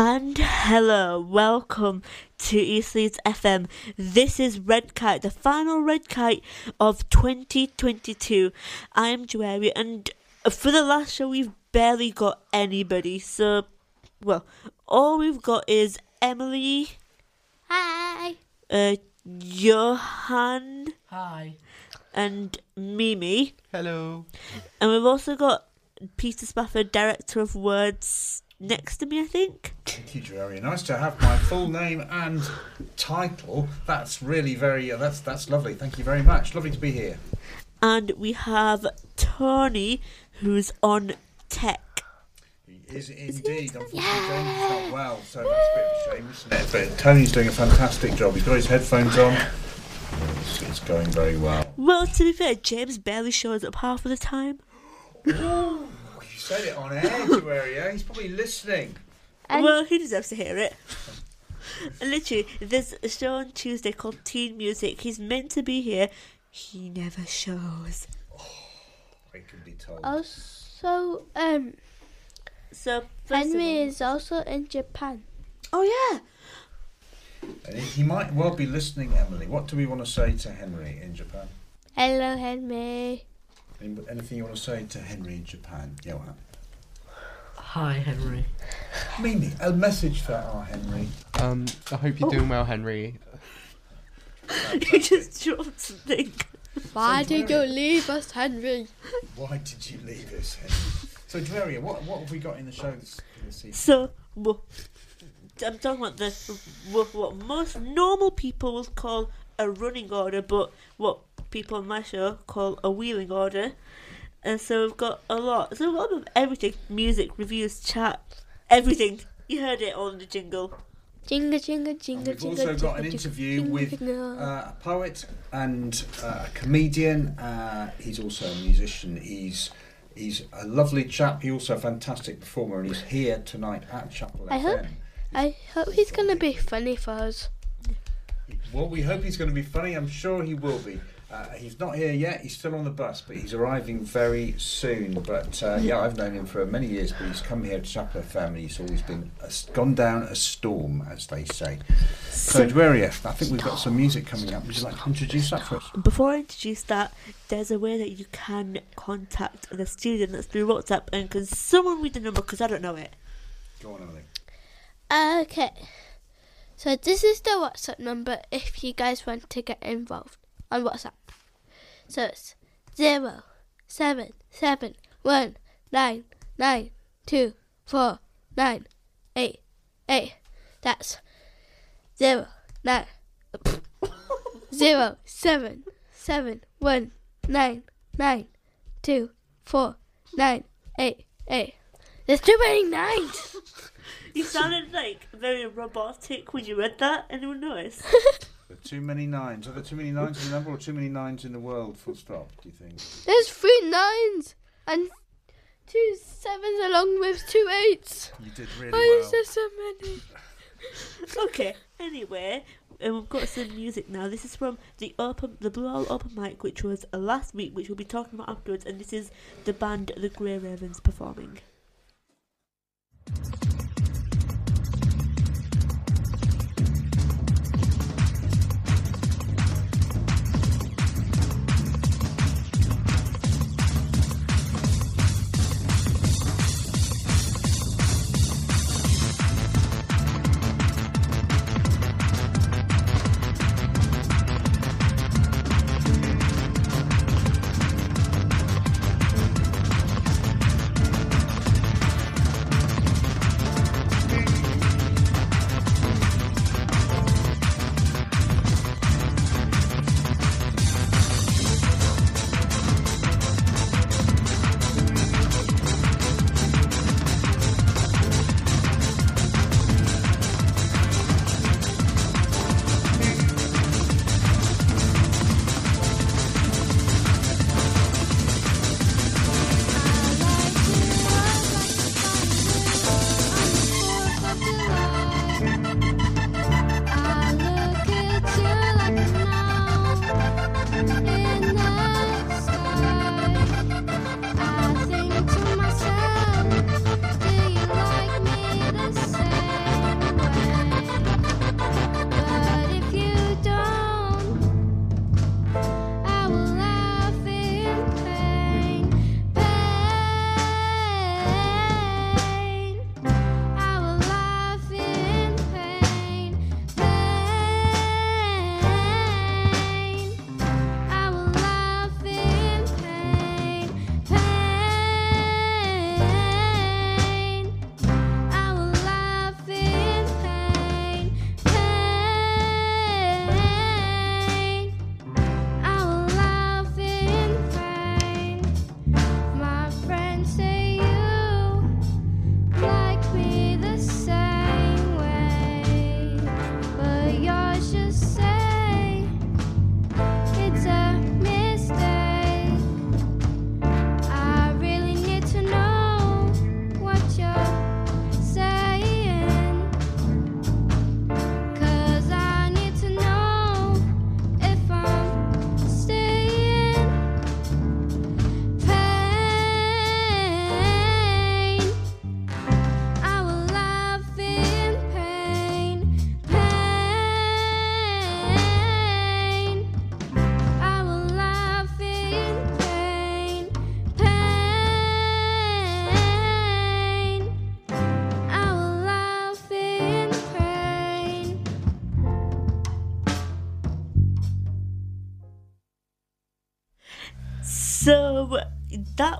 And hello, welcome to East Leeds FM. This is Red Kite, the final Red Kite of 2022. I am Joary, and for the last show, we've barely got anybody. So, well, all we've got is Emily, Hi. uh, Johan, Hi. and Mimi. Hello. And we've also got Peter Spafford, Director of Words, next to me, I think. Thank you, Jerry. Nice to have my full name and title. That's really very. Uh, that's that's lovely. Thank you very much. Lovely to be here. And we have Tony, who's on tech. He is indeed. Unfortunately, James is not well, so that's a bit of a shame, isn't it? But Tony's doing a fantastic job. He's got his headphones on. It's, it's going very well. Well, to be fair, James barely shows up half of the time. You said it on air, Jerry. Yeah? He's probably listening. And- well, he deserves to hear it. Literally, there's a show on Tuesday called Teen Music. He's meant to be here. He never shows. Oh, I can be told. Also, um, So, Henry all- is also in Japan. Oh, yeah. He, he might well be listening, Emily. What do we want to say to Henry in Japan? Hello, Henry. Any- Anything you want to say to Henry in Japan, Johan? Hi, Henry. Mimi, a message for our Henry. Um, I hope you're doing well, Henry. you just dropped something. Why So did you leave us, Henry? Why did you leave us, Henry? So, Dweria, what, what have we got in the show this, this evening? So, well, I'm talking about the what, what most normal people would call a running order, but what people on my show call a wheeling order. And so we've got a lot. So we've got a bit of everything: music, reviews, chat, everything. You heard it all in the jingle. Jingle, jingle, And jingle, we've jingle. also got an jingle, interview jingle, with uh, a poet and uh, a comedian. Uh, he's also a musician. He's he's a lovely chap. He's also a fantastic performer, and he's here tonight at Chapel I FM. hope- I hope he's gonna be funny for us. Well, we hope he's going to be funny. I'm sure he will be. Uh, he's not here yet. He's still on the bus, but he's arriving very soon. But uh, yeah, I've known him for many years. But he's come here to Chapel FM, and he's always been a, gone down a storm, as they say. So, Dweria, I think we've got some music coming up. Would you like to introduce that for us? Before I introduce that, there's a way that you can contact the studio, and that's through WhatsApp. And can someone read the number? Because I don't know it. Go on, Emily. Okay. So this is the WhatsApp number if you guys want to get involved on WhatsApp. So it's zero seven seven one nine nine two four nine eight eight. That's zero nine zero seven seven one nine nine two four nine eight eight. There's too many nines. You sounded like very robotic when you read that. Anyone notice? There are too many nines. Are there too many nines in the number or too many nines in the world, full stop, do you think? There's three nines and two sevens along with two eights. You did really Why is there so many? okay. Anyway, and we've got some music now. This is from the open, the Blue Owl Open Mic, which was uh, last week, which we'll be talking about afterwards. And this is the band The Grey Ravens performing.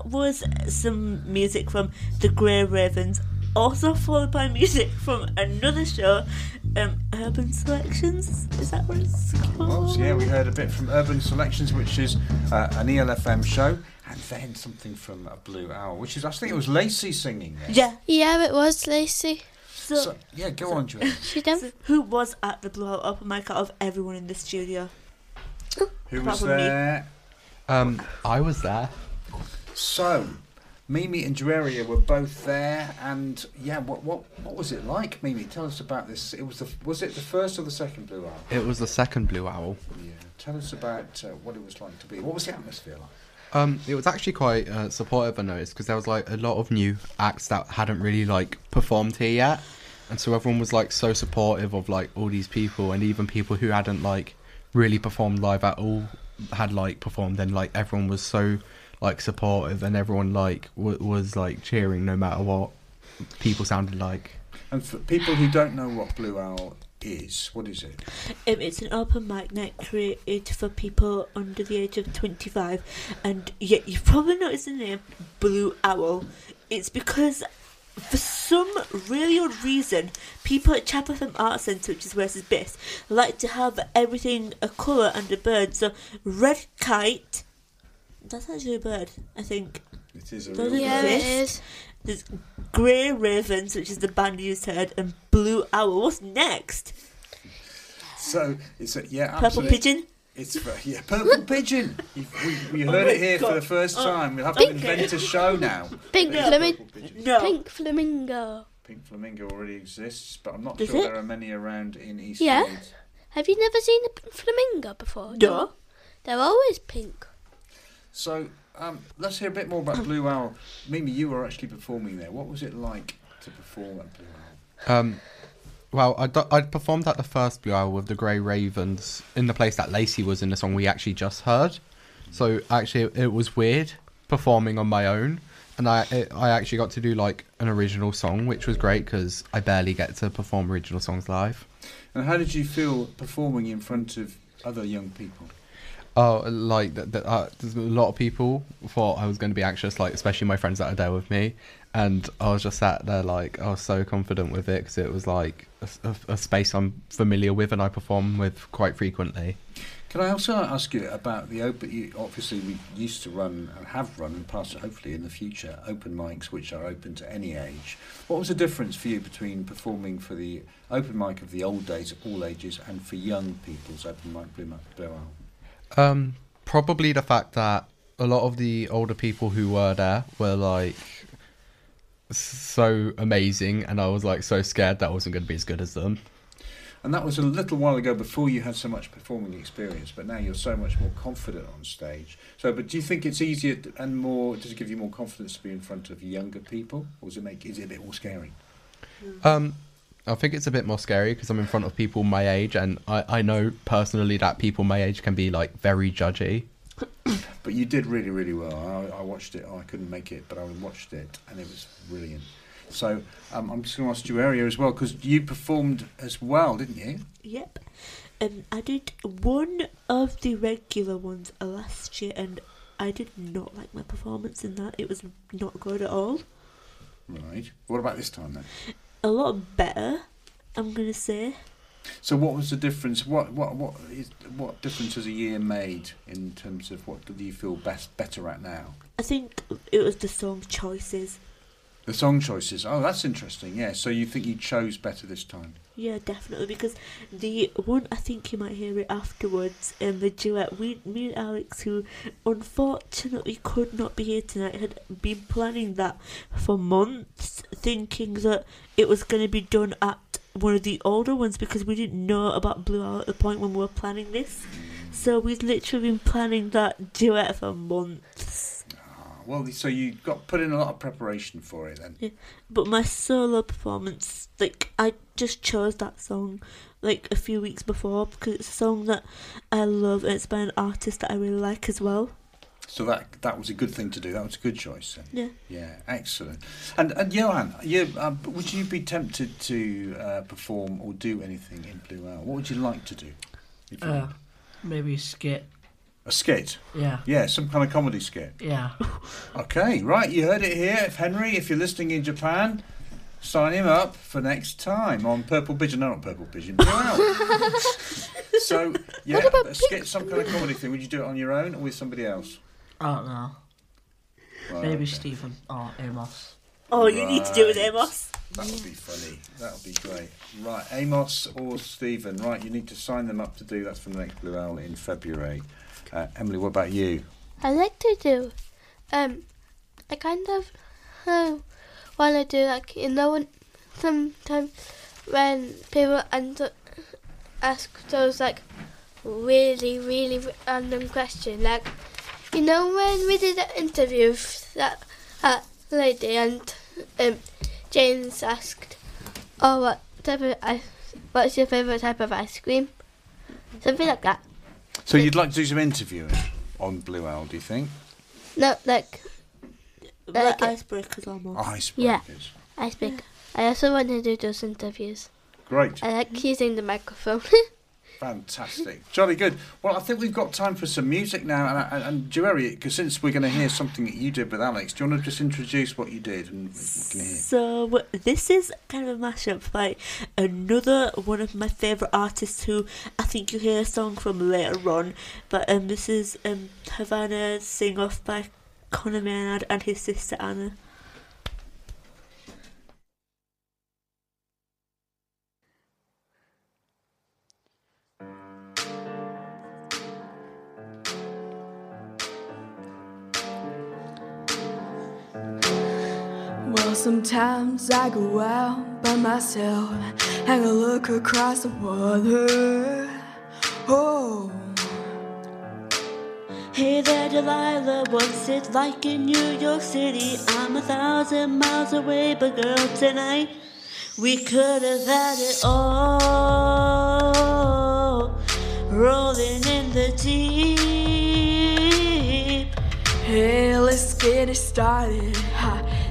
Was some music from the Grey Ravens, also followed by music from another show, um, Urban Selections. Is that what it's called? Well, so yeah, we heard a bit from Urban Selections, which is uh, an ELFM show, and then something from a Blue Owl, which is I think it was Lacey singing there. Yeah. Yeah, it was Lacey. So, So, yeah, go on, Joanne. She done. so who was at the Blue Owl Open mic out of everyone in the studio? Who was Probably. there? Um, I was there. So, Mimi and Jueria were both there, and yeah, what what what was it like, Mimi? Tell us about this. It was the was it the first or the second Blue Owl? It was the second Blue Owl. Yeah. Tell us about uh, what it was like to be. What was the atmosphere like? Um, it was actually quite uh, supportive. I noticed because there was like a lot of new acts that hadn't really like performed here yet, and so everyone was like so supportive of like all these people, and even people who hadn't like really performed live at all had like performed, and like everyone was so like supportive, and everyone like w- was like cheering no matter what people sounded like. And for people who don't know what Blue Owl is, what is it? Um, it's an open mic night created for people under the age of 25, and yet you've probably noticed the name Blue Owl. It's because, for some really odd reason, people at Chapel FM Art Centre, which is where this is based, like to have everything a colour and a bird. So, red kite, that's actually a bird, I think. It is a Those real are Yeah, bird. it is. There's Grey Ravens, which is the band you just heard, and Blue Owl. What's next? So it's a yeah, Purple absolutely. Pigeon? It's for, yeah, purple pigeon. You've, we, we Oh heard my it here for the first Oh, time. We'll have to okay. invent a show now. Pink flamingo. No. Pink flamingo. Pink flamingo already exists, but I'm not Does sure it? there are many around in East Yeah. Leeds. Have you never seen a flamingo before? No. They're always pink. So um, let's hear a bit more about Blue Owl. Mimi, you were actually performing there. What was it like to perform at Blue Owl? Um, well, I'd, performed at the first Blue Owl with the Grey Ravens in the place that Lacey was in the song we actually just heard. So actually, it, it was weird performing on my own, and I it, I actually got to do like an original song, which was great because I barely get to perform original songs live. And how did you feel performing in front of other young people? Oh, like th- th- uh, there's a lot of people thought I was going to be anxious, like especially my friends that are there with me, and I was just sat there like I was so confident with it because it was like a, a- a space I'm familiar with and I perform with quite frequently. Can I also ask you about the open? You, obviously, we used to run and have run and pass hopefully in the future open mics, which are open to any age. What was the difference for you between performing for the open mic of the old days, all ages, and for young people's open mic Blue, Blue? Um, probably the fact that a lot of the older people who were there were like so amazing, and I was like so scared that I wasn't going to be as good as them. And that was a little while ago before you had so much performing experience, but now you're so much more confident on stage. So, but do you think it's easier t- and more? Does it give you more confidence to be in front of younger people, or does it make is it a bit more scary? Um, I think it's a bit more scary because I'm in front of people my age, and I, I know personally that people my age can be like very judgy. But you did really, really well. I, I watched it. I couldn't make it, but I watched it, and it was brilliant. So um, I'm just going to ask you, Aria, as well, because you performed as well, didn't you? Yep. Um, I did one of the regular ones last year, and I did not like my performance in that. It was not good at all. Right. What about this time then? A lot better, I'm gonna say. So what was the difference? What what what is what difference has a year made in terms of what do you feel best better at now? I think it was the song choices. The song choices. Oh, that's interesting. Yeah. So you think you chose better this time? Yeah, definitely. Because the one I think you might hear it afterwards, in the duet, we, me and Alex, who unfortunately could not be here tonight, had been planning that for months, thinking that it was going to be done at one of the older ones because we didn't know about Blue Owl at the point when we were planning this. So we'd literally been planning that duet for months. Well, so you got put in a lot of preparation for it then. Yeah, But my solo performance, like I just chose that song like a few weeks before because it's a song that I love and it's by an artist that I really like as well. So that that was a good thing to do. That was a good choice. Then. Yeah. Yeah, excellent. And and Johan, you, um, would you be tempted to uh, perform or do anything in Blue Owl? What would you like to do? If you- Uh, maybe skit. A skit. Yeah. Yeah, some kind of comedy skit. Yeah. Okay, right. You heard it here. If Henry, if you're listening in Japan, sign him up for next time on Purple Pigeon. No, not Purple Pigeon. Wow. so yeah, a skit, some kind of comedy thing. Would you do it on your own or with somebody else? I don't know. Right, Maybe okay. Stephen or Amos. Oh, you need to do it with Amos. That would be funny. That would be great. Right, Amos or Stephen. Right, you need to sign them up to do that for the next Blue Owl in February. Uh, Emily, what about you? I like to do. Um, I kind of uh, want to do like you know sometimes when people ask those like really really random question like you know when we did an interview with that that lady and um James asked oh what type of ice what's your favorite type of ice cream something like that So you'd like to do some interviewing on Blue Owl, do you think? no like Like Okay. Uh, icebreakers almost. Icebreakers. Yeah. I speak. I also want to do those interviews. Great. I like using the microphone. Fantastic. Jolly good. Well, I think we've got time for some music now. And, and, Joeri, because since we're going to hear something that you did with Alex, do you want to just introduce what you did and? So this is kind of a mashup by another one of my favourite artists who I think you'll hear a song from later on. But um, this is um, Havana Sing Off by Conor Maynard and his sister Anna. Sometimes I go out by myself and I look across the water. Oh, Hey there, Delilah, what's it like in New York City? I'm a thousand miles away, but girl, tonight we could have had it all. Rolling in the deep. hey, let's get it started.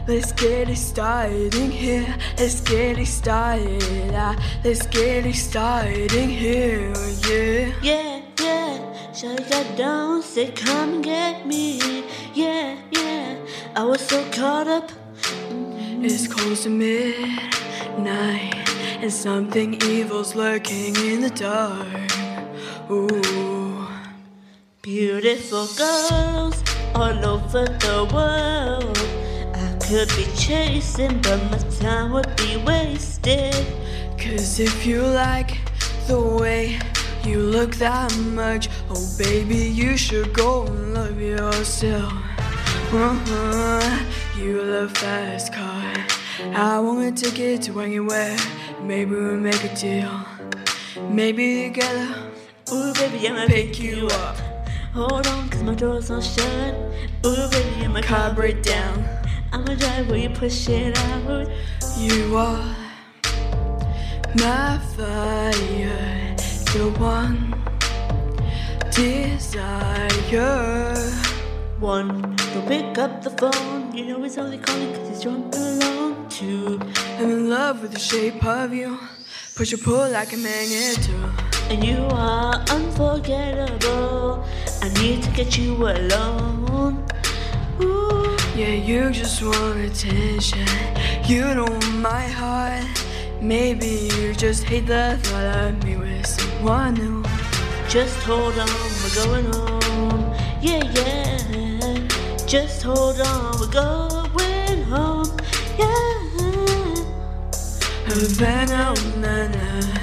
Let's get it started in here. Let's get it started. Ah, let's get it started in here. Yeah. Yeah, yeah. Shawty got down, said come and get me. Yeah, yeah. I was so caught up. It's close to midnight, and something evil's lurking in the dark. Ooh, Beautiful girls all over the world. Could be chasing, but my time would be wasted. cause if you like the way you look that much, oh baby, you should go and love yourself. Uh-huh. You love fast car. I want a ticket to anywhere. Maybe we'll make a deal. Maybe together Ooh, baby, I'ma pick you up. Hold on, cause my door's not shut. Ooh, baby, I'ma Car break down. I'ma drive where you push it out. You are my fire, the one desire. One, don't pick up the phone. You know he's only calling cause he's drunk and alone. Two, I'm in love with the shape of you. Push and pull like a magnet. too. and you are unforgettable. I need to get you alone. Yeah, you just want attention. You don't want my heart. Maybe you just hate the thought of me with someone new. Just hold on, we're going home. Yeah, yeah. Just hold on, we're going home. Yeah. Havana, ooh, na na.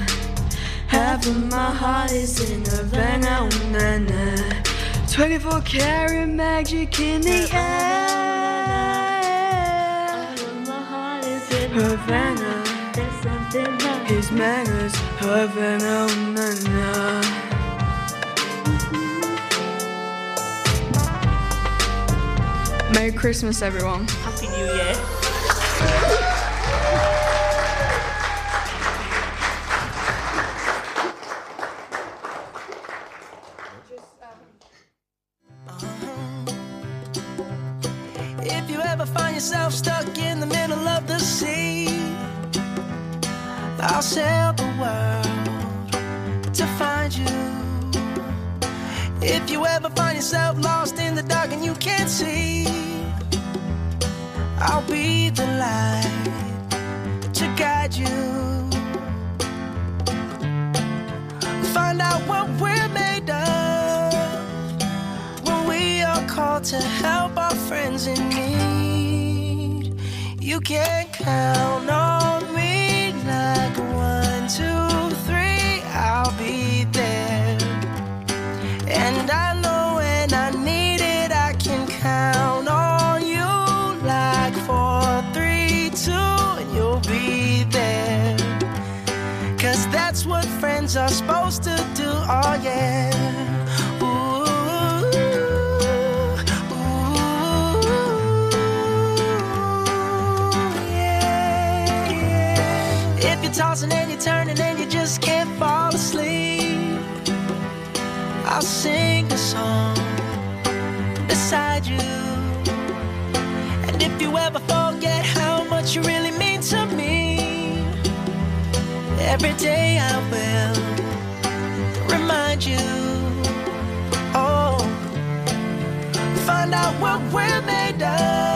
Half of my heart is in Havana, ooh, na na. 24 karat magic in the air. Havana, There's something that his manners, Havana, na na. Merry Christmas, everyone. Happy New Year. Can count on me like one, two, three, I'll be there. And I know when I need it, I can count on you like four, three, two, you'll be there. Cause that's what friends are supposed to do, oh yeah. Tossing and you're turning and you just can't fall asleep, I'll sing a song beside you. And if you ever forget how much you really mean to me, every day I will remind you. Oh, find out what we're made of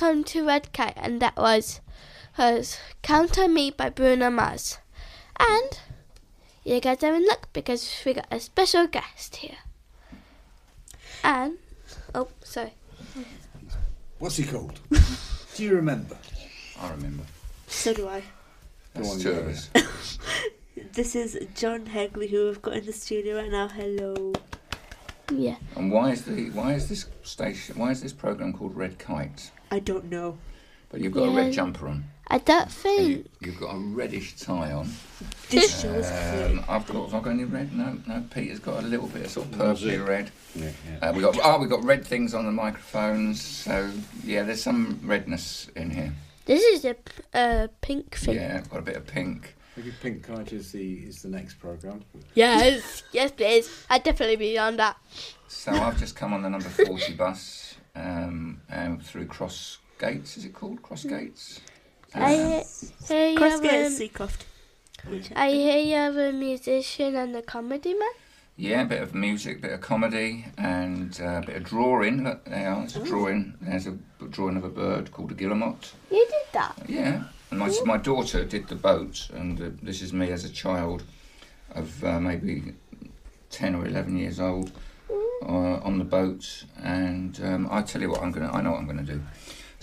We're to Red Kite, and that was, was Count on Me by Bruno Mars. And you guys are in luck because we got a special guest here. And, oh, sorry. What's he called? Do you remember? I remember. So do I. That's on, two of us. This is John Hegley who we've got in the studio right now. Hello. Yeah. And why is the why is this station why is this program called Red Kite? I don't know. But you've got a red jumper on. I don't think. you, you've got a reddish tie on. This show is Um. I've got. Have I got any red? No, no. Peter's got a little bit of sort of purpley red. Yeah, Uh, we got. Oh, we got red things on the microphones. So yeah, there's some redness in here. This is a p- uh, pink thing. Yeah, got a bit of pink. Maybe Pink Kite is the is the next program. Yes. yes, please. I'd definitely be on that. So I've just come on the number forty bus um, um, through Cross Gates. Is it called Cross Gates? I hear, hear you Crossgate is a, Seacroft. I hear you have a musician and a comedy man. Yeah, a bit of music, bit of comedy, and uh, a bit of drawing. Look, there, there's a drawing. There's a b- drawing of a bird called a guillemot. You did that. Yeah, and my, my daughter did the boat, and uh, this is me as a child of uh, maybe 10 or 11 years old uh, on the boat. And um, I tell you what, I'm gonna, I know what I'm to do.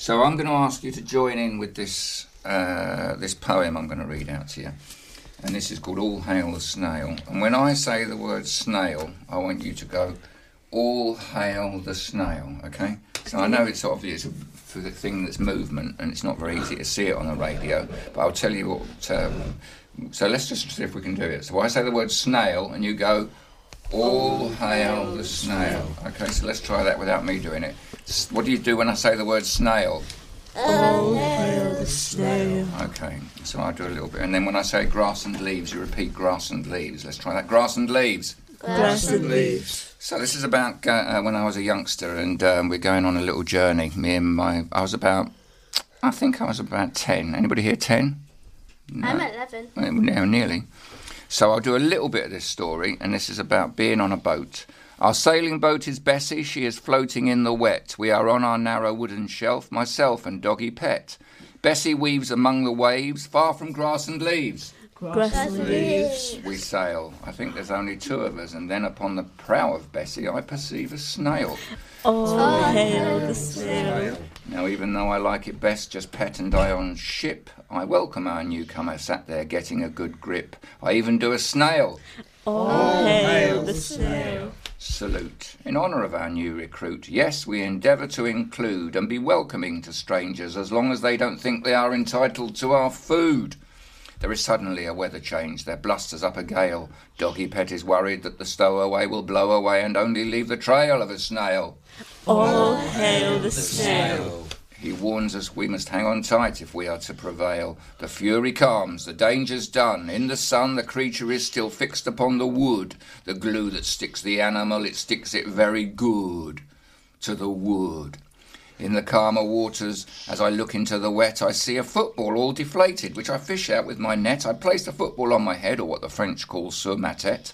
So I'm going to ask you to join in with this, uh, this poem I'm going to read out to you. And this is called All Hail the Snail. And when I say the word snail, I want you to go, All Hail the Snail, okay? So I know it's obvious for the thing that's movement and it's not very easy to see it on the radio, but I'll tell you what. Um, so let's just see if we can do it. So I say the word snail and you go, All hail the snail. Okay, so let's try that without me doing it. What do you do when I say the word snail? All hail the snail. Okay, so I do a little bit. And then when I say grass and leaves, you repeat grass and leaves. Let's try that. Grass and leaves. Grass and leaves. So this is about uh, uh, when I was a youngster, and um, we're going on a little journey. Me and my, I was about, I think I was about ten. Anybody here ten? I'm 11. Uh, No, nearly. So I'll do a little bit of this story, and this is about being on a boat. Our sailing boat is Bessie. She is floating in the wet. We are on our narrow wooden shelf, myself and doggy pet. Bessie weaves among the waves, far from grass and leaves. Grass leaves. We sail. I think there's only two of us, and then upon the prow of Bessie I perceive a snail. Oh, All hail the snail. Now, even though I like it best just pet and die on ship, I welcome our newcomer sat there getting a good grip. I even do a snail. Oh, oh, All hail the snail. Salute. In honour of our new recruit, yes, we endeavour to include and be welcoming to strangers as long as they don't think they are entitled to our food. There is suddenly a weather change. There blusters up a gale. Doggy Pet is worried that the stowaway will blow away and only leave the trail of a snail. All hail the snail. He warns us we must hang on tight if we are to prevail. The fury calms, the danger's done. In the sun, the creature is still fixed upon the wood. The glue that sticks the animal, it sticks it very good to the wood. In the calmer waters, as I look into the wet, I see a football all deflated, which I fish out with my net. I place the football on my head, or what the French call sur ma tête.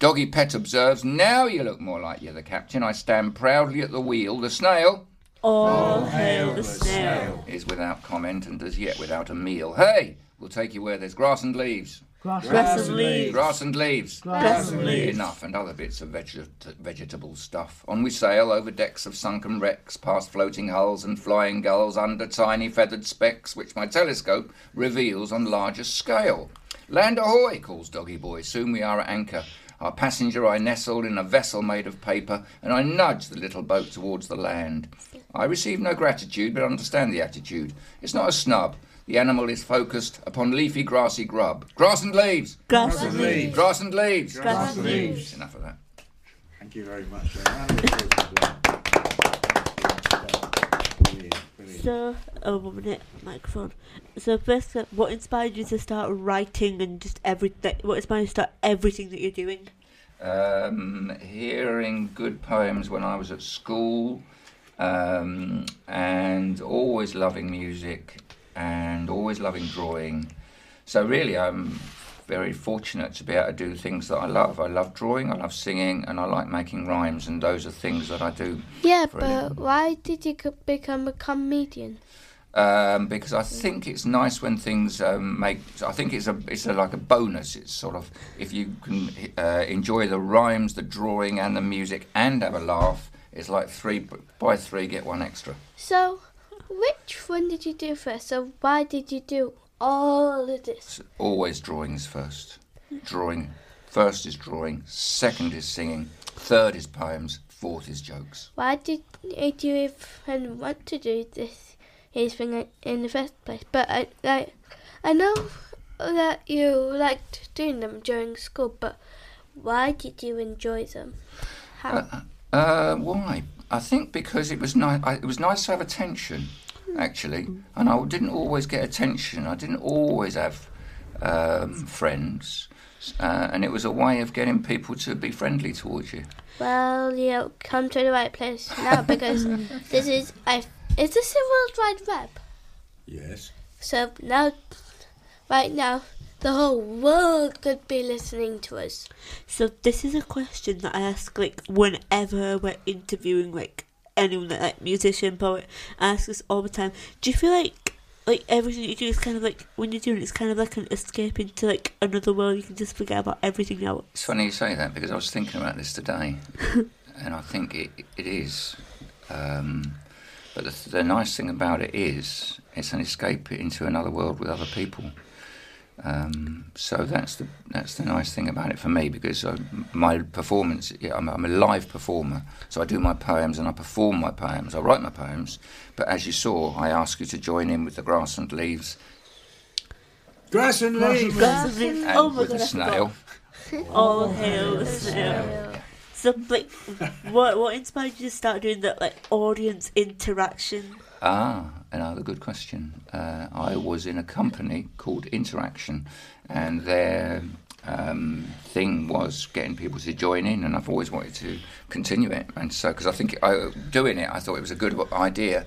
Doggy Pet observes, Now you look more like you're the captain. I stand proudly at the wheel. The snail, All hail the snail. is without comment and as yet without a meal. Hey, we'll take you where there's grass and leaves. Grass and leaves. Grass and leaves. Grass and leaves. Enough, and other bits of veget- vegetable stuff. On we sail over decks of sunken wrecks, past floating hulls and flying gulls, under tiny feathered specks, which my telescope reveals on larger scale. Land ahoy, calls Doggy Boy. Soon we are at anchor. Our passenger I nestled in a vessel made of paper, and I nudge the little boat towards the land. I receive no gratitude, but understand the attitude. It's not a snub. The animal is focused upon leafy, grassy grub. Grass and leaves! Grass and leaves. Grass and leaves! Grass and leaves. Enough of that. Thank you very much. A round of applause for that. Brilliant, brilliant. So, oh, one minute, microphone. So, first, uh, what inspired you to start writing and just everything? What inspired you to start everything that you're doing? Um, hearing good poems when I was at school, um, and always loving music, and always loving drawing. So really, I'm very fortunate to be able to do things that I love. I love drawing, I love singing, and I like making rhymes, and those are things that I do. Yeah, For a living. but why did you become a comedian? um, because I think it's nice when things um, make. I think it's a it's a, like a bonus. It's sort of if you can uh, enjoy the rhymes, the drawing, and the music, and have a laugh. It's like three buy three get one extra. So, which one did you do first? So, why did you do all of this? It's always drawings first. Drawing first is drawing. Second is singing. Third is poems. Fourth is jokes. Why did, you even want to do this thing in the first place? But I like, I know that you liked doing them during school, but why did you enjoy them? How? Uh, why? I think because it was nice. It was nice to have attention, actually, and I didn't always get attention. I didn't always have um, friends, uh, and it was a way of getting people to be friendly towards you. Well, you come to the right place now because this is I. Is this a World Wide Web? Yes. So now, right now, the whole world could be listening to us. So, this is a question that I ask like whenever we're interviewing like anyone, like, like musician, poet. I ask this all the time. Do you feel like like everything you do is kind of like when you're doing it, it's kind of like an escape into like another world. You can just forget about everything else. It's funny you say that because I was thinking about this today, and I think it, it is. Um, but the, the nice thing about it is it's an escape into another world with other people. Um, so that's the that's the nice thing about it for me because I, my performance yeah, I'm, I'm a live performer so I do my poems and I perform my poems I write my poems but as you saw I ask you to join in with the grass and leaves Grass and leaves. Grass and leaves. and Oh with god, the snail forgot. All hail the snail. So, like, what what inspired you to start doing that, like, audience interaction? Ah, another good question. Uh, I was in a company called Interaction, and their um, thing was getting people to join in, and I've always wanted to continue it. And so, because I think I, doing it, I thought it was a good idea.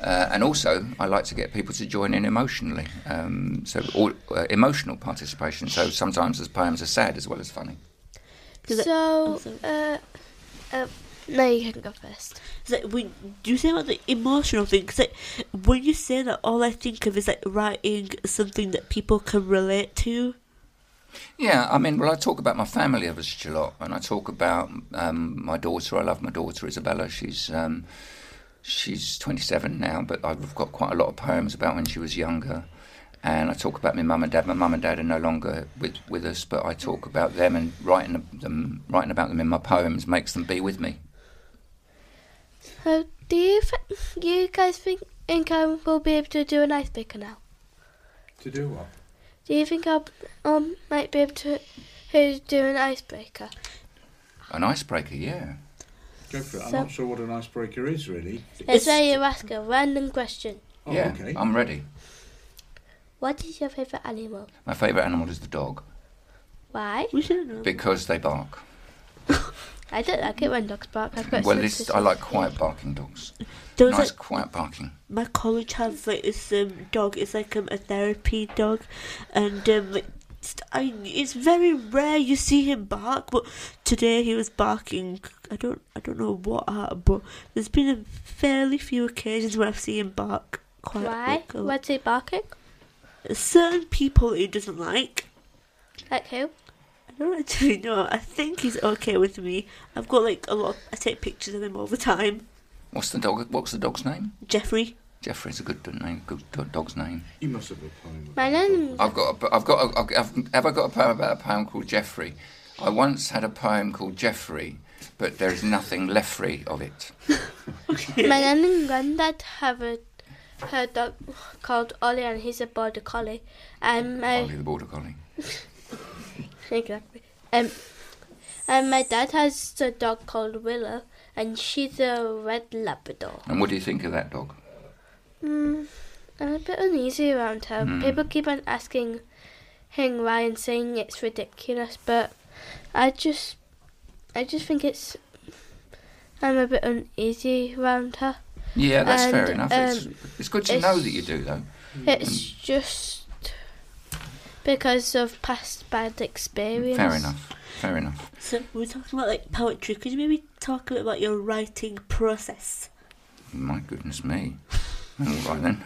Uh, and also, I like to get people to join in emotionally. Um, so, all, uh, emotional participation. So, sometimes the poems are sad as well as funny. So, uh, uh, no, you can go first. It's like when do you say about the emotional thing? 'Cause like when you say that, all I think of is like writing something that people can relate to. Yeah, I mean, well, I talk about my family of such a lot, and I talk about um, my daughter. I love my daughter Isabella. She's um, she's 27 now, but I've got quite a lot of poems about when she was younger. And I talk about my mum and dad. My mum and dad are no longer with, with us, but I talk about them and writing them, writing about them in my poems makes them be with me. So, do you th- you guys think, think I will be able to do an icebreaker now? To do what? Do you think I um, might be able to to do an icebreaker? An icebreaker, yeah. Go for it. I'm not sure what an icebreaker is really. It's where you ask a random question. Oh, yeah, okay. I'm ready. What is your favourite animal? My favourite animal is the dog Why? We should know. because they bark. I don't like it when dogs bark. I've got Well, this, I like quiet barking dogs. There was Nice, like quiet barking. my college has like this um, dog. It's like um, a therapy dog, and um, like I, it's very rare you see him bark. But today he was barking. I don't I don't know what at, but there's been a fairly few occasions where I've seen him bark. Quite Why? like, a- What's he barking? certain people he doesn't like. Like who? I don't actually know. I think he's okay with me. I've got like a lot. I take pictures of him all the time. What's the dog? What's the dog's name? Jeffrey. Jeffrey's a good name. Good dog's name. You must have a poem. My name- I've got. A, I've got. A, I've, have I got a poem about a poem called Jeffrey? I once had a poem called Jeffrey, but there is nothing left free of it. My nan and granddad have a her dog called Ollie, and he's a border collie. And my Ollie uh, the border collie. Exactly. Um, and my dad has a dog called Willow, and she's a red Labrador. And what do you think of that dog? Mm, I'm a bit uneasy around her. Hmm. People keep on asking him why and saying it's ridiculous, but I just, I just think it's. I'm a bit uneasy around her. Yeah, that's fair enough. it's, um, it's good to it's- know that you do, though. It's just because of past bad experience. Fair enough. Fair enough. So we we're talking about like poetry. Could you maybe talk a bit about your writing process? My goodness me. All right then.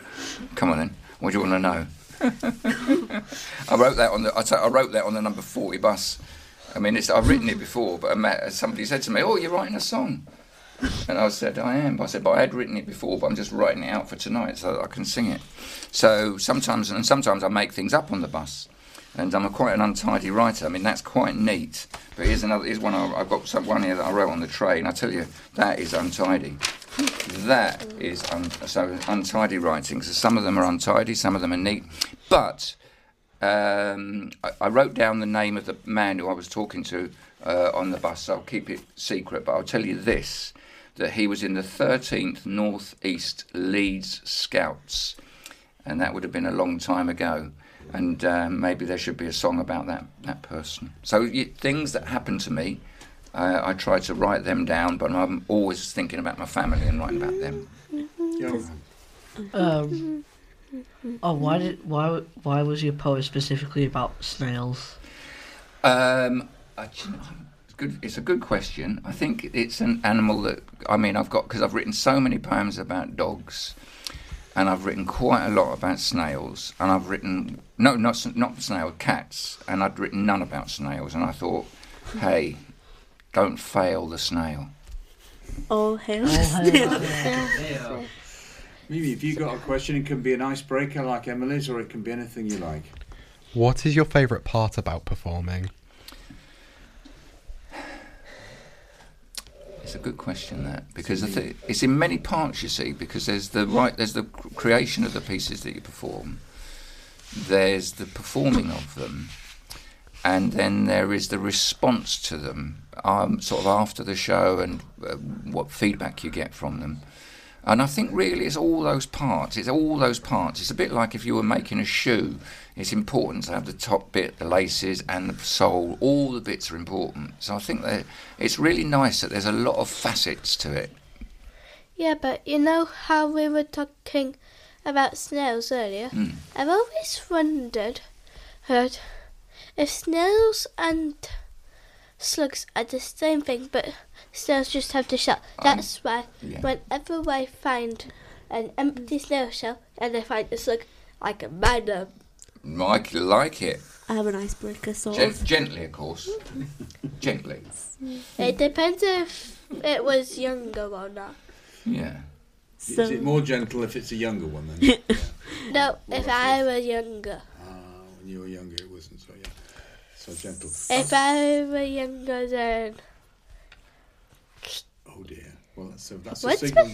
Come on then. What do you want to know? I wrote that on the. I, t- I wrote that on the number forty bus. I mean, it's, I've written it before, but I met, somebody said to me, "Oh, you're writing a song," and I said, "I am." I said, "But I had written it before, but I'm just writing it out for tonight so that I can sing it." So sometimes, and sometimes I make things up on the bus, and I'm a quite an untidy writer. I mean, that's quite neat. But here's another. Here's one. I, I've got some one here that I wrote on the train. I tell you, that is untidy. That is un- so untidy writing. So some of them are untidy, some of them are neat. But um, I, I wrote down the name of the man who I was talking to uh, on the bus. So I'll keep it secret, but I'll tell you this: that he was in the 13th North East Leeds Scouts, and that would have been a long time ago. And um, maybe there should be a song about that that person. So y things that happen to me. Uh, I try to write them down, but I'm always thinking about my family and writing about them. Um, oh, why did why why was your poem specifically about snails? Um, I, do you know, it's good. It's a good question. I think it's an animal that I mean I've got because I've written so many poems about dogs, and I've written quite a lot about snails, and I've written no, not not snail, cats, and I'd written none about snails, and I thought, hey, don't fail the snail. All hail. Oh, hey, Maybe if you've got a question, it can be an icebreaker like Emily's, or it can be anything you like. What is your favourite part about performing? It's a good question that because I think it's in many parts you see because there's the right there's the creation of the pieces that you perform, there's the performing of them, and then there is the response to them, um, sort of after the show, and uh, what feedback you get from them. And I think really it's all those parts. It's all those parts. It's a bit like if you were making a shoe. It's important to have the top bit, the laces, and the sole. All the bits are important. So I think that it's really nice that there's a lot of facets to it. Yeah, but you know how we were talking about snails earlier? Mm. I've always wondered heard if snails and slugs are the same thing, but snails just have the shell. That's why yeah. whenever I find an empty snail shell and I find a slug, I can mine them. Mike like it. I have an icebreaker, sort Gen- of. gently, of course. gently. It depends if it was younger or not. Yeah. So, Is it more gentle if it's a younger one then? yeah. No, if I were younger. Ah, when you were younger, it wasn't so yeah, so gentle. If I were younger, then Oh dear. Well, that's a, that's What's a signal.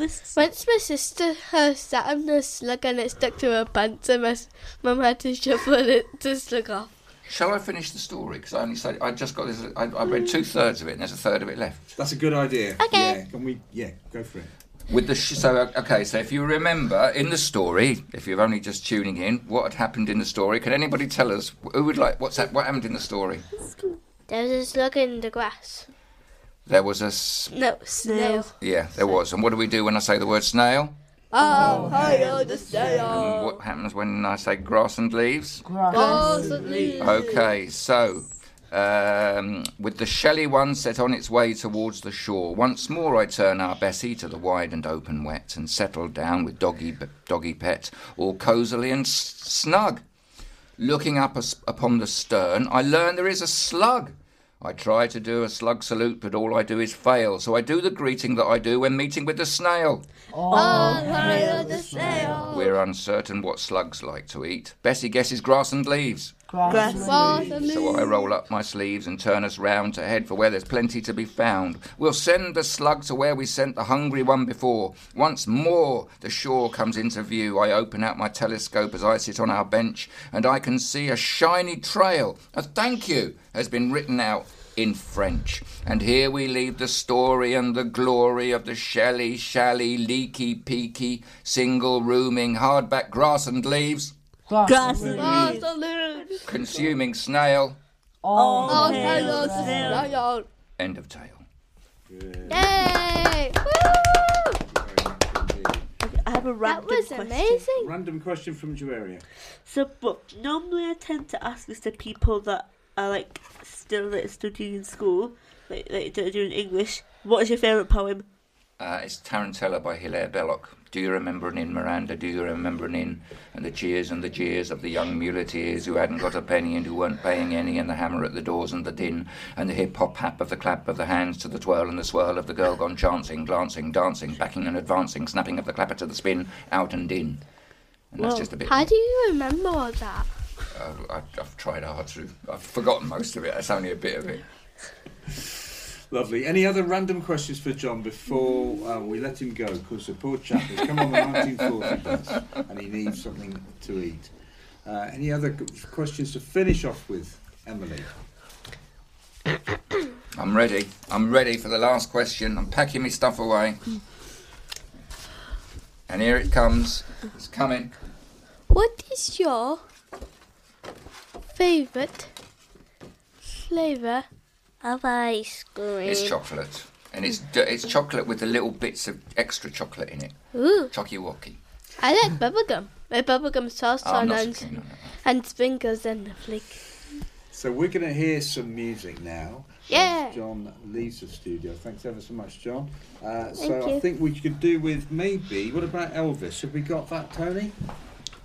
This, once my sister uh, sat on the slug and it stuck to her pants, and my s- mum had to shuffle it to slug off. Shall I finish the story? Because I only said I just got this. I, I read two thirds of it, and there's a third of it left. That's a good idea. Okay. Yeah. Can we? Yeah. Go for it. With the sh- so okay, so if you remember in the story, if you're only just tuning in, what had happened in the story? Can anybody tell us who would like what's that? What happened in the story? There was a slug in the grass. There was a s- No, snail. yeah, there was. And what do we do when I say the word snail? Oh, hi, oh, the And snail. what happens when I say grass and leaves? Oh, suddenly. Okay, so um, with the shelly one set on its way towards the shore, once more I turn our Bessie to the wide and open wet and settle down with doggy, doggy pet, all cosily and s- snug. Looking up as- upon the stern, I learn there is a slug. I try to do a slug salute, but all I do is fail. So I do the greeting that I do when meeting with the snail. Oh, hi, oh, the snail. We're uncertain what slugs like to eat. Bessie guesses grass and leaves. Grass. So I roll up my sleeves and turn us round to head for where there's plenty to be found. We'll send the slug to where we sent the hungry one before. Once more the shore comes into view. I open out my telescope as I sit on our bench, and I can see a shiny trail. A thank you has been written out in French. And here we leave the story and the glory of the shelly, shally, leaky, peaky, single rooming, hardback grass and leaves, Grass. The leaves. consuming snail. Oh, Oh, okay. hi, snail. End of tale. Yay! Woo! Very much indeed. I have a That random was question. amazing. Random question from Joaria. So, but normally I tend to ask this to people that are like still like studying in school, like like that are doing English. What is your favourite poem? Uh, it's Tarantella by Hilaire Belloc. Do you remember an inn Miranda? Do you remember an inn? And the cheers and the jeers of the young muleteers who hadn't got a penny and who weren't paying any, and the hammer at the doors and the din, and the hip hop hap of the clap of the hands to the twirl and the swirl of the girl gone chancing, glancing, dancing, backing and advancing, snapping of the clapper to the spin, out and in. And that's just a bit. How do you remember all that? Uh, I've, I've tried hard to. I've forgotten most of it. That's only a bit of it. Lovely. Any other random questions for John before uh, we let him go? Because the poor chap has come on the 1940 bus and he needs something to eat. Uh, any other questions to finish off with, Emily? I'm ready. I'm ready for the last question. I'm packing my stuff away. And here it comes. It's coming. What is your favorite flavor of ice cream? It's chocolate. And it's it's chocolate with the little bits of extra chocolate in it. Ooh, Chocky wocky. I like bubblegum. With bubblegum sauce Oh, I'm on not so and, on that. and sprinkles and the flick. So we're going to hear some music now. as Yeah. John leaves the studio. Thanks ever so much, John. Uh, so Thank I think we could do with maybe. What about Elvis? Have we got that, Tony?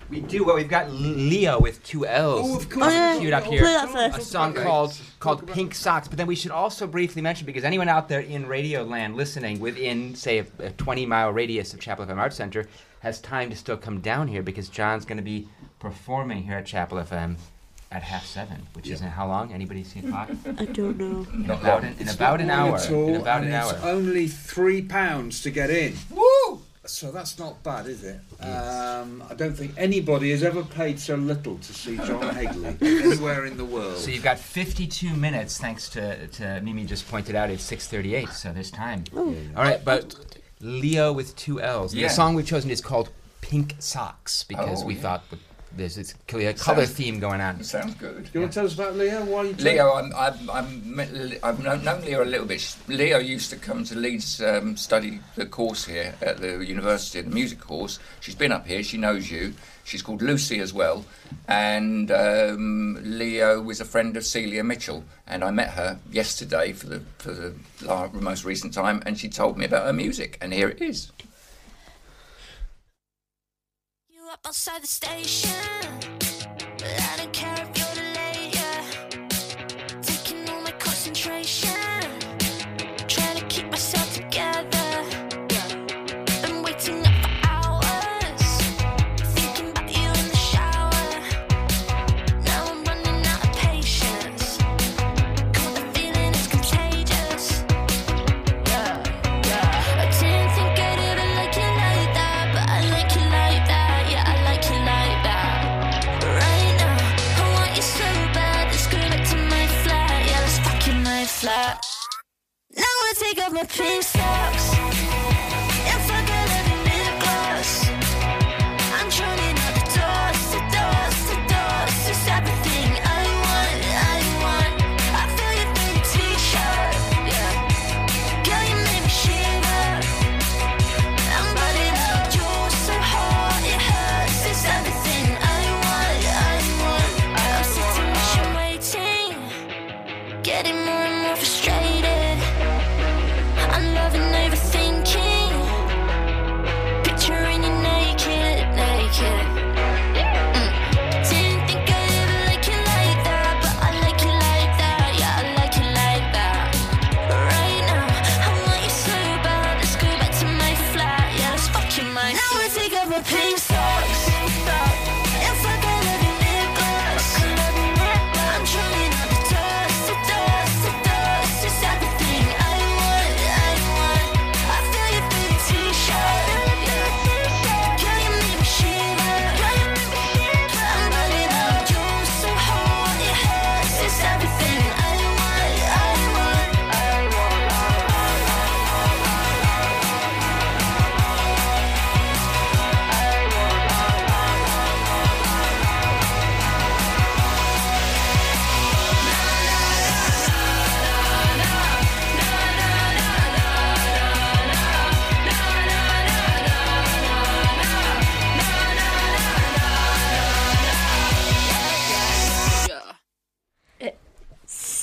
We do. Well, we've got Leo with two L's. Oh, of course. Oh, yeah. Queued up here. A song Okay. called called Pink Socks. But then we should also briefly mention because anyone out there in Radio Land listening within, say, a, a 20 mile radius of Chapel FM Arts Center has time to still come down here because John's going to be performing here at Chapel FM at half seven, which isn't how long? Anybody see a clock? I don't know. In about an, in about an hour. All, In about and an it's hour. only three pounds to get in. Woo! So that's not bad, is it? Um, I don't think anybody has ever paid so little to see John Hegley anywhere in the world. So you've got 52 minutes, thanks to, to Mimi just pointed out it's 6:38, so there's time. All right, but Leo with two L's. Yeah. The song we've chosen is called Pink Socks because Oh, we yeah. thought with- there's this clear color Sounds- theme going on. Sounds good. Do you want to tell us about Leo? Why you Leo, I'm, I'm, I'm, I've known, known Leo a little bit. Leo used to come to Leeds um, study the course here at the university, the music course. She's been up here. She knows you. She's called Lucy as well. And um, Leo was a friend of Celia Mitchell, and I met her yesterday for the for the most recent time, and she told me about her music, and here it is. You up outside the station. I don't care if you're delayed, yeah. Taking all my concentration. Now I take off my pink socks.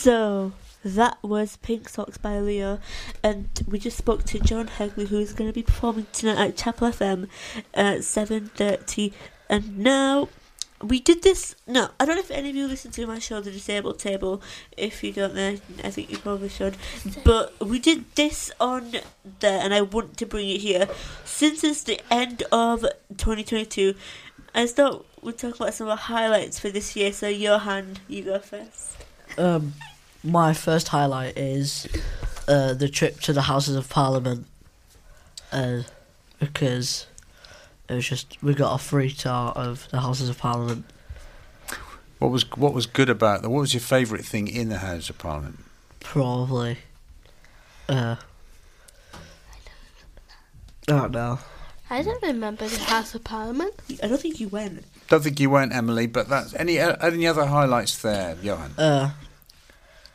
So that was Pink Socks by Leo, and we just spoke to John Hegley, who is going to be performing tonight at Chapel FM at seven thirty. And now we did this. No, I don't know if any of you listen to my show, The Disabled Table. If you don't know, I think you probably should. But we did this on there, and I want to bring it here. Since it's the end of 2022, I thought we'd talk about some of the highlights for this year. So, Johan, you go first. Um, my first highlight is uh, the trip to the Houses of Parliament. Uh, because it was just we got a free tour of the Houses of Parliament. What was what was good about that? What was your favourite thing in the House of Parliament? Probably. Uh, I don't know. I don't remember the House of Parliament. I don't think you went. Don't think you went, Emily. But that's any uh, any other highlights there, Johan? Uh,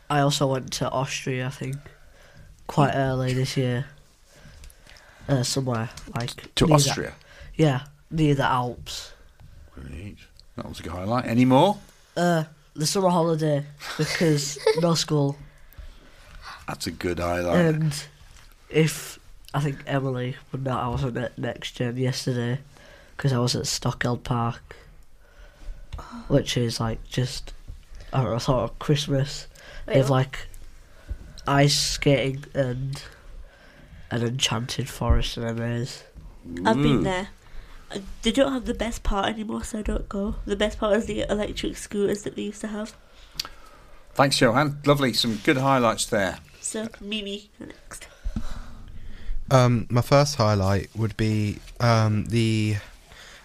I also went to Austria. I think quite early this year. Uh, somewhere like To near the- Austria. yeah, near the Alps. Great. That was a good highlight. Any more? Uh, the summer holiday because no school. That's a good highlight. And if I think Emily would know, I wasn't at Next Gen yesterday because I was at Stockeld Park, which is like just I don't know, sort of Christmas. They have like ice skating and an enchanted forest and a maze. I've Ooh. been there. Uh, They don't have the best part anymore, so I don't go. The best part is the electric scooters that they used to have. Thanks, Johan. Lovely. Some good highlights there. So, Mimi, you're next. Um, my first highlight would be um, the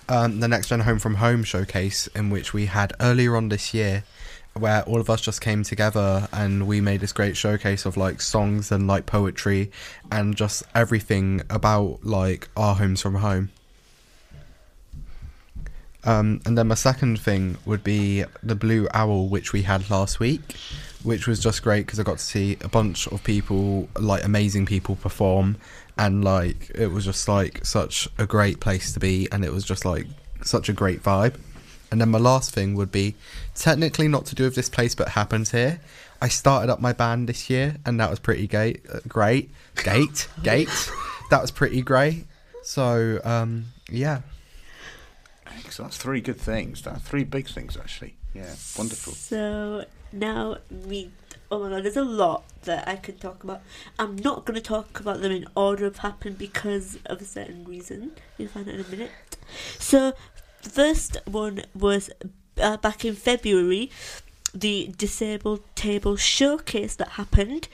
um, the Next Gen Home from Home showcase, in which we had earlier on this year, where all of us just came together and we made this great showcase of like songs and like poetry and just everything about like our homes from home. Um, and then my second thing would be the Blue Owl, which we had last week, which was just great because I got to see a bunch of people, like amazing people, perform, and like it was just like such a great place to be, and it was just like such a great vibe. And then my last thing would be technically not to do with this place, but happens here. I started up my band this year, and that was pretty gay, uh, great. Gate, gate. That was pretty great. So um, yeah. So that's three good things. That's three big things, actually. Yeah, wonderful. So now we. Oh my god, there's a lot that I can talk about. I'm not going to talk about them in order of happened because of a certain reason. You'll find out in a minute. So, the first one was uh, back in February, the Disabled Table Showcase that happened,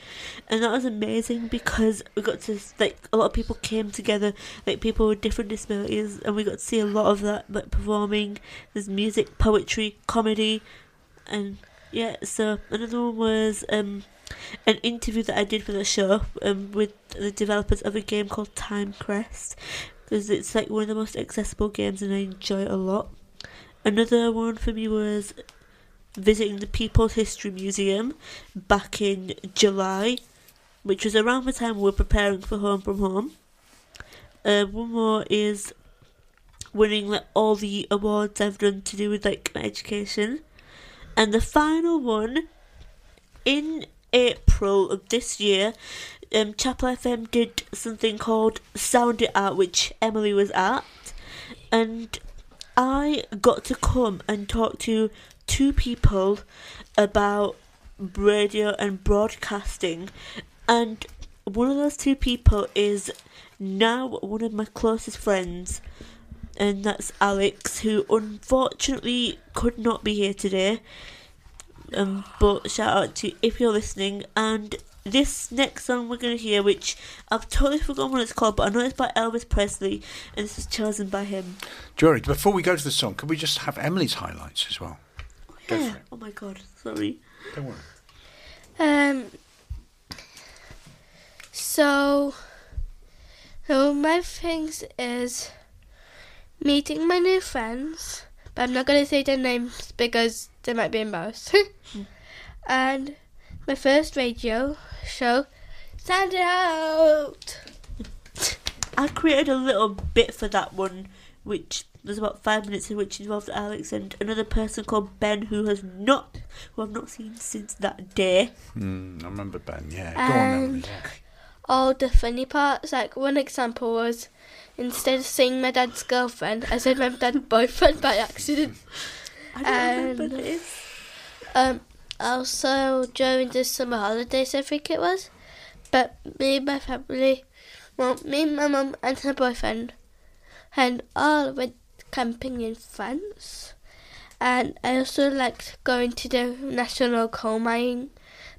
and that was amazing because we got to like a lot of people came together, like people with different disabilities, and we got to see a lot of that like performing. There's music, poetry, comedy, and yeah. So another one was um an interview that I did for the show um with the developers of a game called Time Crest because it's like one of the most accessible games and I enjoy it a lot. Another one for me was visiting the People's History Museum back in July, which was around the time we were preparing for Home from Home. Uh, one more is winning like all the awards I've done to do with like my education, and the final one in April of this year. Um, Chapel FM did something called Sound It Out, which Emily was at, and I got to come and talk to two people about radio and broadcasting, and one of those two people is now one of my closest friends, and that's Alex, who unfortunately could not be here today. Um, but shout out to if you're listening, and this next song we're gonna hear, which I've totally forgotten what it's called, but I know it's by Elvis Presley, and this is chosen by him. Jory, before we go to the song, can we just have Emily's highlights as well? Go Yeah. for. Oh my god, sorry. Don't worry. Um. So, so my things is meeting my new friends, but I'm not gonna say their names because they might be embarrassed. and my first radio show, Sound It Out. I created a little bit for that one, which was about five minutes in which involved Alex and another person called Ben, who has not, who I've not seen since that day. Hmm, I remember Ben. Yeah, go on, Emily. And all the funny parts. Like one example was instead of saying my dad's girlfriend, I said my dad's boyfriend by accident. I don't remember this. Um, also during the summer holidays, I think it was. But me and my family, well, me, my mum, and her boyfriend, and all went camping in France. And I also liked going to the National Coal Mining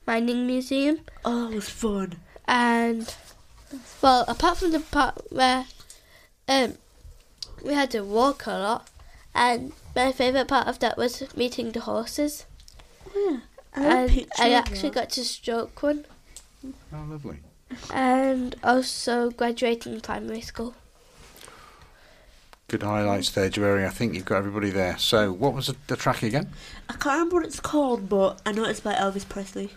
Mining Museum. Oh, it was fun. And well, apart from the part where um we had to walk a lot, and my favourite part of that was meeting the horses. I have a and I actually that. got to stroke one, Oh, lovely. and also graduating primary school. Good highlights there, Jerry. I think you've got everybody there. So, what was the, the track again? I can't remember what it's called, but I know it's by Elvis Presley.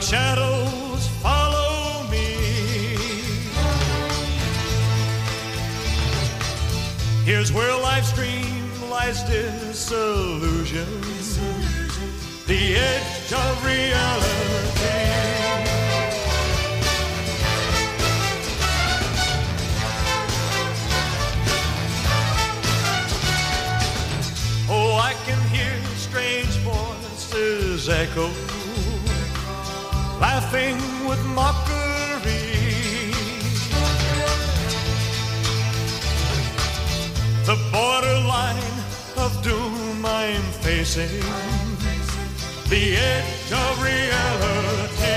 dark shadows follow me. Here's where life's dream lies disillusion, the edge of reality. Oh, echoes laughing with mockery. The borderline of doom I'm facing, the edge of reality.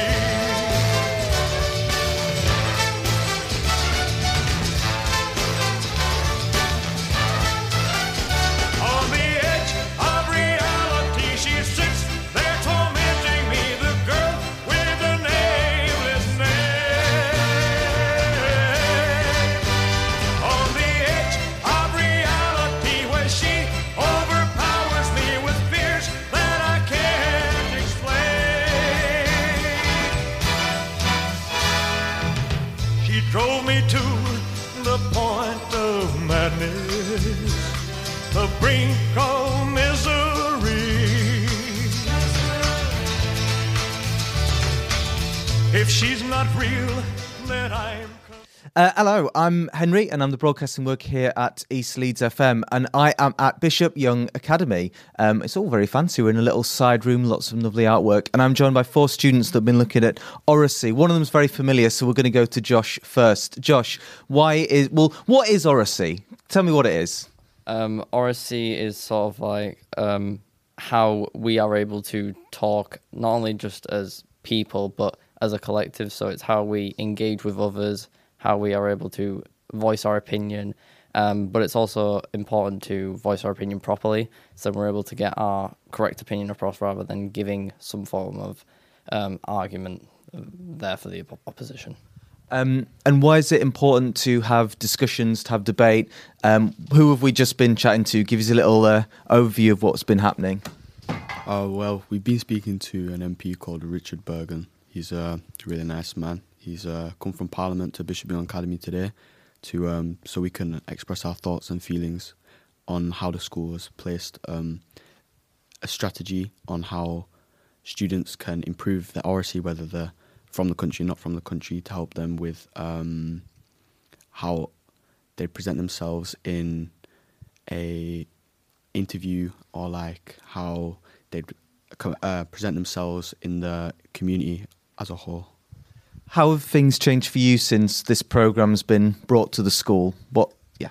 Uh, hello, I'm Henry, and I'm the broadcasting worker here at East Leeds FM, and I am at Bishop Young Academy. Um, it's all very fancy. We're in a little side room, lots of lovely artwork, and I'm joined by four students that have been looking at Oracy. One of them's very familiar, so we're going to go to Josh first. Josh, why is well, what is Oracy? Tell me what it is. Um, Oracy is sort of like um, how we are able to talk not only just as people but as a collective. So it's how we engage with others, how we are able to voice our opinion. Um, but it's also important to voice our opinion properly, so we're able to get our correct opinion across rather than giving some form of um, argument uh, there for the op- opposition. Um, and why is it important to have discussions, to have debate? Um, who have we just been chatting to? Give us a little uh, overview of what's been happening. Oh well, we've been speaking to an MP called Richard Burgon. He's a really nice man. He's uh, come from Parliament to Bishop Young Academy today, to um, so we can express our thoughts and feelings on how the school has placed um, a strategy on how students can improve their oracy, whether they're from the country, or not from the country, to help them with um, how they present themselves in a interview or like how they uh, present themselves in the community as a whole. How have things changed for you since this program's been brought to the school? What? Yeah.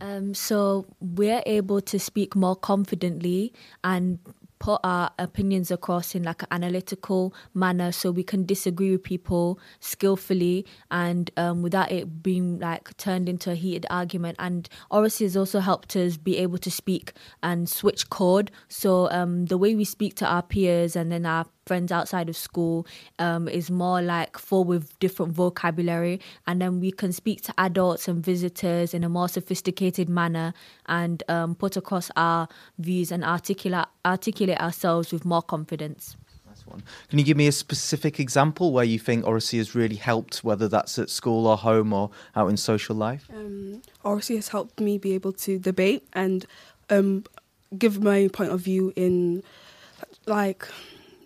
Um, so we're able to speak more confidently and put our opinions across in like an analytical manner so we can disagree with people skillfully and um, without it being like turned into a heated argument and Oracy has also helped us be able to speak and switch code so um, the way we speak to our peers and then our friends outside of school um, is more like full with different vocabulary and then we can speak to adults and visitors in a more sophisticated manner and um, put across our views and articulate articulate ourselves with more confidence one. Can you give me a specific example where you think Oracy has really helped, whether that's at school or home or out in social life? Um, Oracy has helped me be able to debate and um, give my point of view in, like,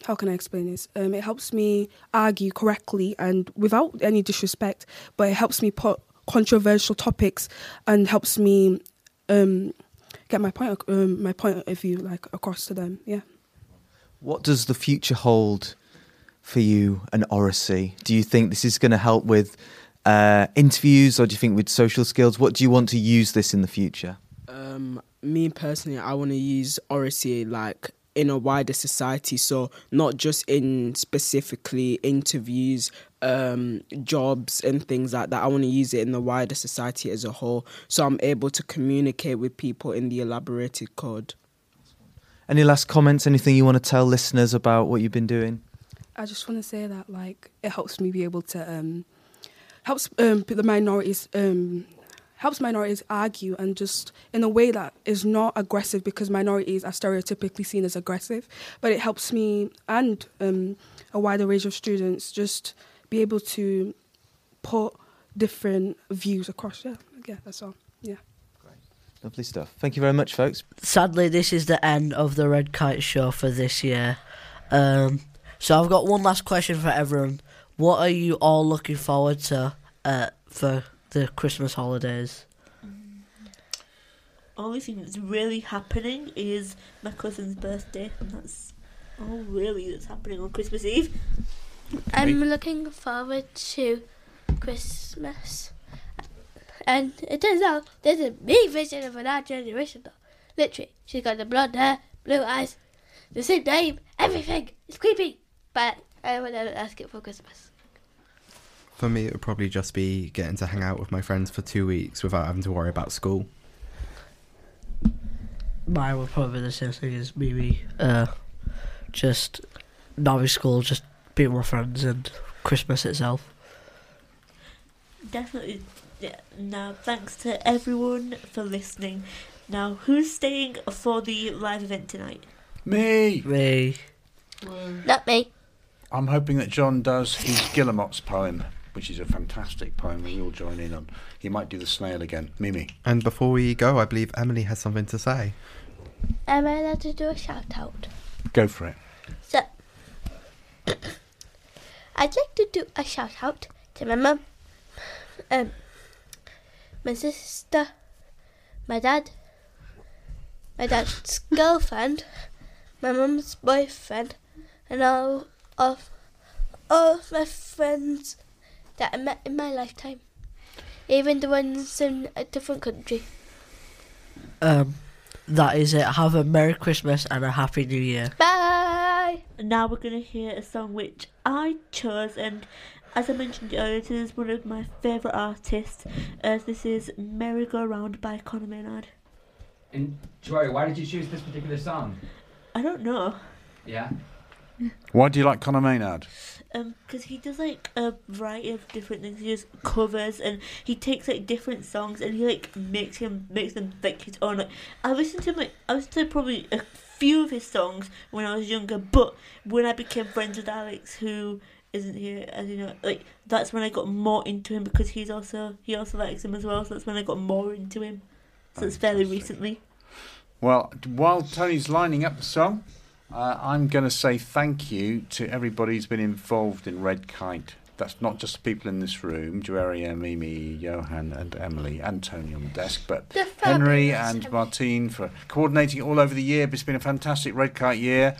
how can I explain this? Um, it helps me argue correctly and without any disrespect, but it helps me put controversial topics and helps me um, get my point, um, my point of view like across to them. Yeah. What does the future hold for you and Oracy? Do you think this is going to help with uh, interviews or do you think with social skills? What do you want to use this in the future? Um, me personally, I want to use Oracy like in a wider society. So not just in specifically interviews, um, jobs and things like that. I want to use it in the wider society as a whole. So I'm able to communicate with people in the elaborated code. Any last comments? Anything you want to tell listeners about what you've been doing? I just want to say that like it helps me be able to um, helps um, the minorities um, helps minorities argue and just in a way that is not aggressive because minorities are stereotypically seen as aggressive, but it helps me and um, a wider range of students just be able to put different views across. Yeah, yeah, that's all. Yeah. Great. Lovely stuff. Thank you very much, folks. Sadly, this is the end of the Red Kite Show for this year. Um, so I've got one last question for everyone. What are you all looking forward to uh, for the Christmas holidays? Mm. Only thing that's really happening is my cousin's birthday, and that's Oh, really? That's happening on Christmas Eve? I'm looking forward to Christmas. And it turns out there's a me version of an our generation though. Literally, she's got the blonde hair, blue eyes, the same name, everything. It's creepy. But I want to ask it for Christmas. For me, it would probably just be getting to hang out with my friends for two weeks without having to worry about school. Mine would probably be the same thing as maybe Uh, just not in school, just being with friends and Christmas itself. Definitely. Yeah. Now, thanks to everyone for listening. Now, who's staying for the live event tonight? Me. Me. Not me. I'm hoping that John does his Guillemot's poem, which is a fantastic poem that we all join in on. He might do the snail again. Mimi. And before we go, I believe Emily has something to say. Am I allowed to do a shout out? Go for it. So, I'd like to do a shout out to my mum, um, my sister, my dad, my dad's girlfriend, my mum's boyfriend, and all of all of my friends that I met in my lifetime, even the ones in a different country. Um, that is it. Have a Merry Christmas and a Happy New Year. Bye. Now we're gonna hear a song which I chose, and as I mentioned earlier, this is one of my favourite artists. As this is "Merry Go Round" by Conor Maynard. And Jory, why did you choose this particular song? I don't know, Yeah. Why do you like Conor Maynard? um, because he does like a variety of different things. He does covers, and he takes like different songs, and he like makes him makes them like his own. Like I listened to him, like I listened to probably a few of his songs when I was younger, but when I became friends with Alex, who isn't here, as you know, like that's when I got more into him because he's also he also likes him as well. So that's when I got more into him. So it's fairly recently. Well, while Tony's lining up the song, uh, I'm going to say thank you to everybody who's been involved in Red Kite. That's not just the people in this room, Joeria, Mimi, Johan, and Emily, and Tony on the desk, but Henry and Martine for coordinating all over the year. It's been a fantastic Red Kite year.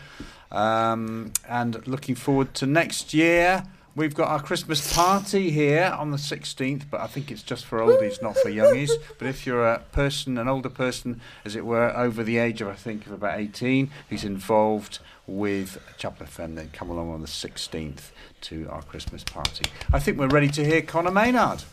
Um, and looking forward to next year. We've got our Christmas party here on the 16th, but I think it's just for oldies, not for youngies. But if you're a person, an older person, as it were, over the age of, I think, of about 18, who's involved with Chapel FM, then come along on the 16th to our Christmas party. I think we're ready to hear Conor Maynard.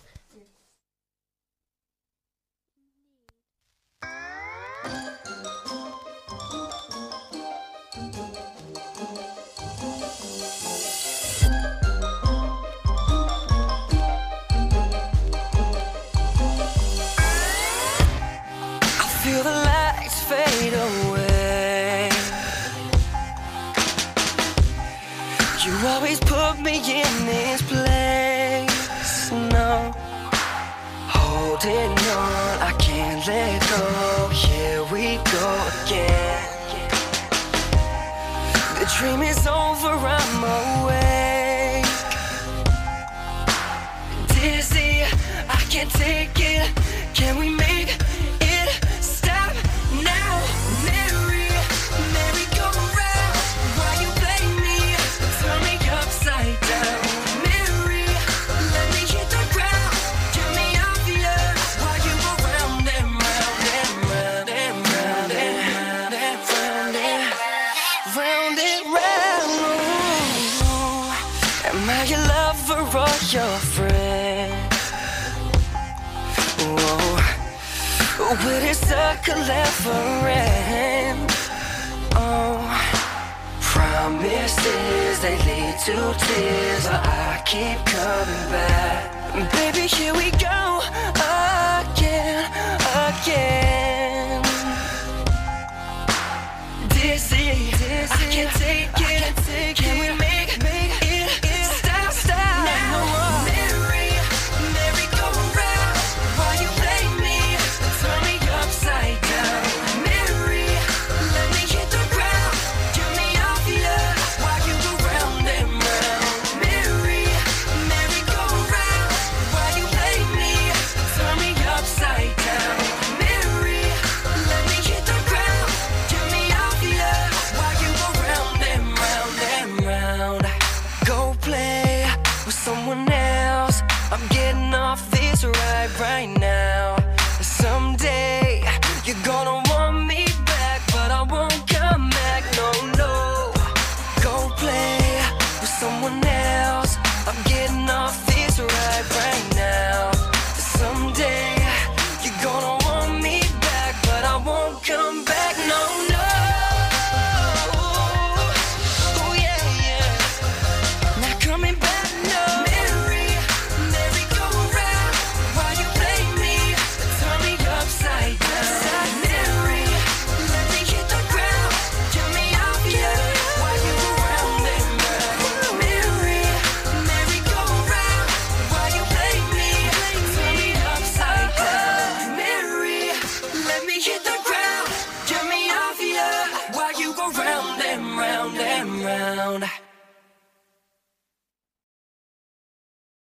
Let go. Here we go again. The dream is over, I'm awake. Dizzy, I can't take it. Can we this circle ever end? Oh, promises they lead to tears, but I keep coming back. Baby, here we go again, again.